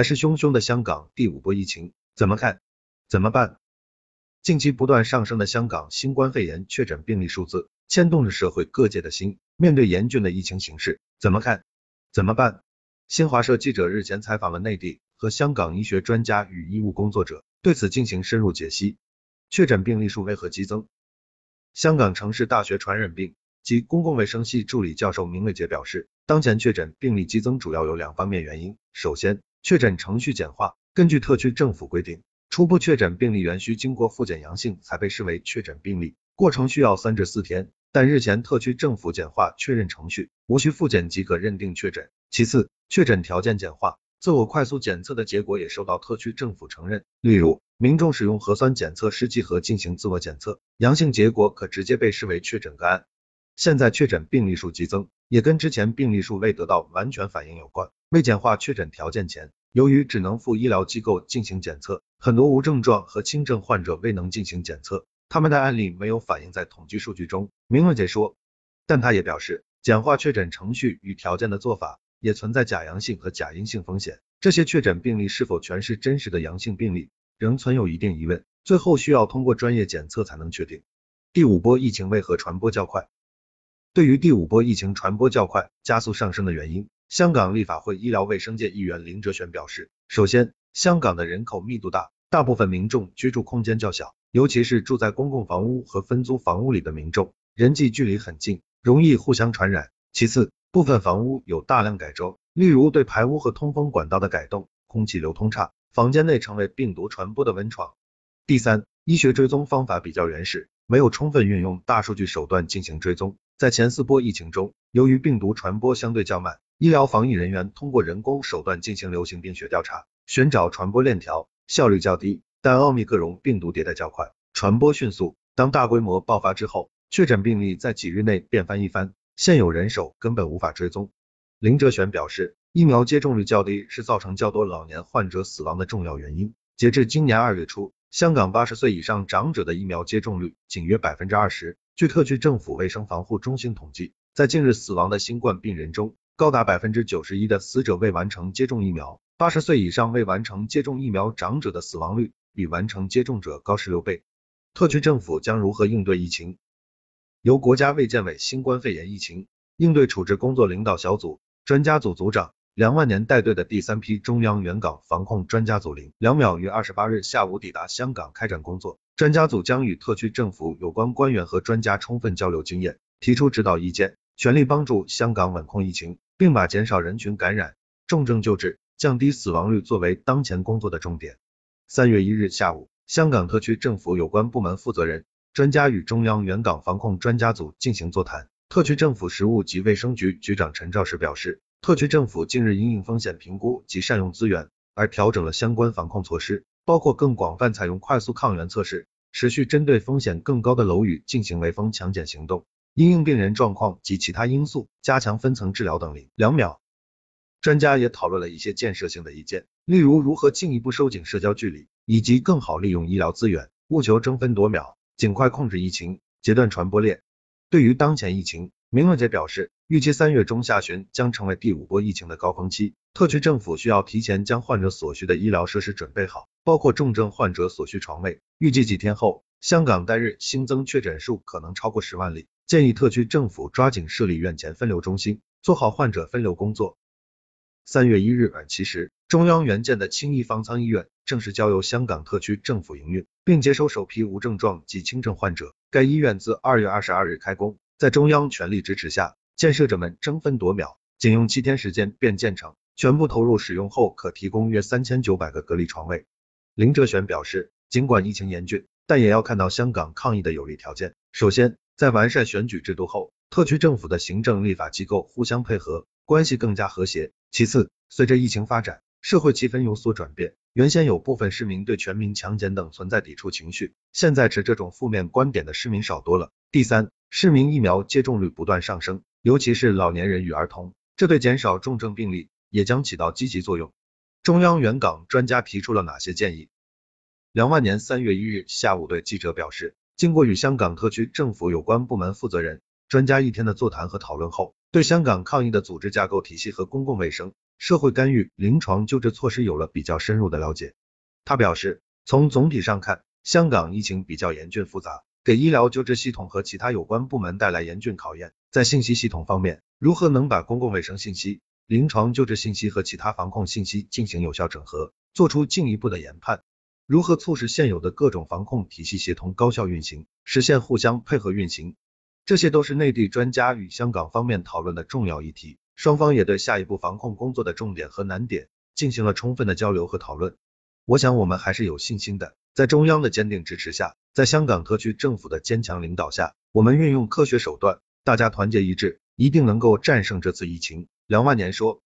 来势汹汹的香港第五波疫情怎么看？怎么办？近期不断上升的香港新冠肺炎确诊病例数字，牵动着社会各界的心。面对严峻的疫情形势，怎么看？怎么办？新华社记者日前采访了内地和香港医学专家与医务工作者，对此进行深入解析。确诊病例数为何激增？香港城市大学传染病及公共卫生系助理教授明伟杰表示，当前确诊病例激增主要有两方面原因。首先，确诊程序简化，根据特区政府规定。初步确诊病例原需经过复检阳性才被视为确诊病例，过程需要三至四天。但日前特区政府简化确认程序，无需复检即可认定确诊。其次，确诊条件简化，自我快速检测的结果也受到特区政府承认。例如，民众使用核酸检测试剂盒进行自我检测，阳性结果可直接被视为确诊个案。现在确诊病例数激增，也跟之前病例数未得到完全反映有关。未简化确诊条件前。由于只能赴医疗机构进行检测，很多无症状和轻症患者未能进行检测，他们的案例没有反映在统计数据中。明乐姐说，但她也表示，简化确诊程序与条件的做法也存在假阳性和假阴性风险，这些确诊病例是否全是真实的阳性病例，仍存有一定疑问，最后需要通过专业检测才能确定。第五波疫情为何传播较快？对于第五波疫情传播较快、加速上升的原因。香港立法会医疗卫生界议员林哲玄表示，首先，香港的人口密度大，大部分民众居住空间较小，尤其是住在公共房屋和分租房屋里的民众，人际距离很近，容易互相传染。其次，部分房屋有大量改装，例如对排污和通风管道的改动，空气流通差，房间内成为病毒传播的温床。第三，医学追踪方法比较原始，没有充分运用大数据手段进行追踪。在前四波疫情中，由于病毒传播相对较慢。医疗防疫人员通过人工手段进行流行病学调查，寻找传播链条，效率较低。但奥密克戎病毒迭代较快，传播迅速。当大规模爆发之后，确诊病例在几日内变翻一番，现有人手根本无法追踪。林哲玄表示，疫苗接种率较低是造成较多老年患者死亡的重要原因。截至今年二月初，香港八十岁以上长者的疫苗接种率仅约百分之二十。据特区政府卫生防护中心统计，在近日死亡的新冠病人中，高达百分之九十一的死者未完成接种疫苗，八十岁以上未完成接种疫苗长者的死亡率比完成接种者高十六倍。特区政府将如何应对疫情？由国家卫健委新冠肺炎疫情应对处置工作领导小组专家组组长梁万年带队的第三批中央援港防控专家组领梁淼于二十八日下午抵达香港开展工作。专家组将与特区政府有关官员和专家充分交流经验，提出指导意见，全力帮助香港稳控疫情。并把减少人群感染、重症救治、降低死亡率作为当前工作的重点。三月一日下午，香港特区政府有关部门负责人、专家与中央援港防控专家组进行座谈。特区政府食物及卫生局局长陈肇始表示，特区政府近日因应风险评估及善用资源，而调整了相关防控措施，包括更广泛采用快速抗原测试，持续针对风险更高的楼宇进行围封强检行动。因应病人状况及其他因素，加强分层治疗等。两秒，专家也讨论了一些建设性的意见，例如如何进一步收紧社交距离，以及更好利用医疗资源，务求争分夺秒，尽快控制疫情，截断传播链。对于当前疫情，明乐杰表示，预计三月中下旬将成为第五波疫情的高峰期，特区政府需要提前将患者所需的医疗设施准备好，包括重症患者所需床位。预计几天后，香港单日新增确诊数可能超过十万例。建议特区政府抓紧设立院前分流中心，做好患者分流工作。三月一日晚七时，中央援建的青衣方舱医院正式交由香港特区政府营运，并接收首批无症状及轻症患者。该医院自二月二十二日开工，在中央全力支持下，建设者们争分夺秒，仅用七天时间便建成，全部投入使用后可提供约三千九百个隔离床位。林哲玄表示，尽管疫情严峻，但也要看到香港抗疫的有利条件。首先，在完善选举制度后，特区政府的行政立法机构互相配合，关系更加和谐。其次，随着疫情发展，社会气氛有所转变，原先有部分市民对全民强检等存在抵触情绪，现在持这种负面观点的市民少多了。第三，市民疫苗接种率不断上升，尤其是老年人与儿童，这对减少重症病例也将起到积极作用。中央援港专家提出了哪些建议？梁万年三月一日下午对记者表示。经过与香港特区政府有关部门负责人、专家一天的座谈和讨论后，对香港抗疫的组织架构体系和公共卫生、社会干预、临床救治措施有了比较深入的了解。他表示，从总体上看，香港疫情比较严峻复杂，给医疗救治系统和其他有关部门带来严峻考验。在信息系统方面，如何能把公共卫生信息、临床救治信息和其他防控信息进行有效整合，做出进一步的研判？如何促使现有的各种防控体系协同高效运行，实现互相配合运行？这些都是内地专家与香港方面讨论的重要议题。双方也对下一步防控工作的重点和难点进行了充分的交流和讨论。我想我们还是有信心的，在中央的坚定支持下，在香港特区政府的坚强领导下，我们运用科学手段，大家团结一致，一定能够战胜这次疫情。梁万年说。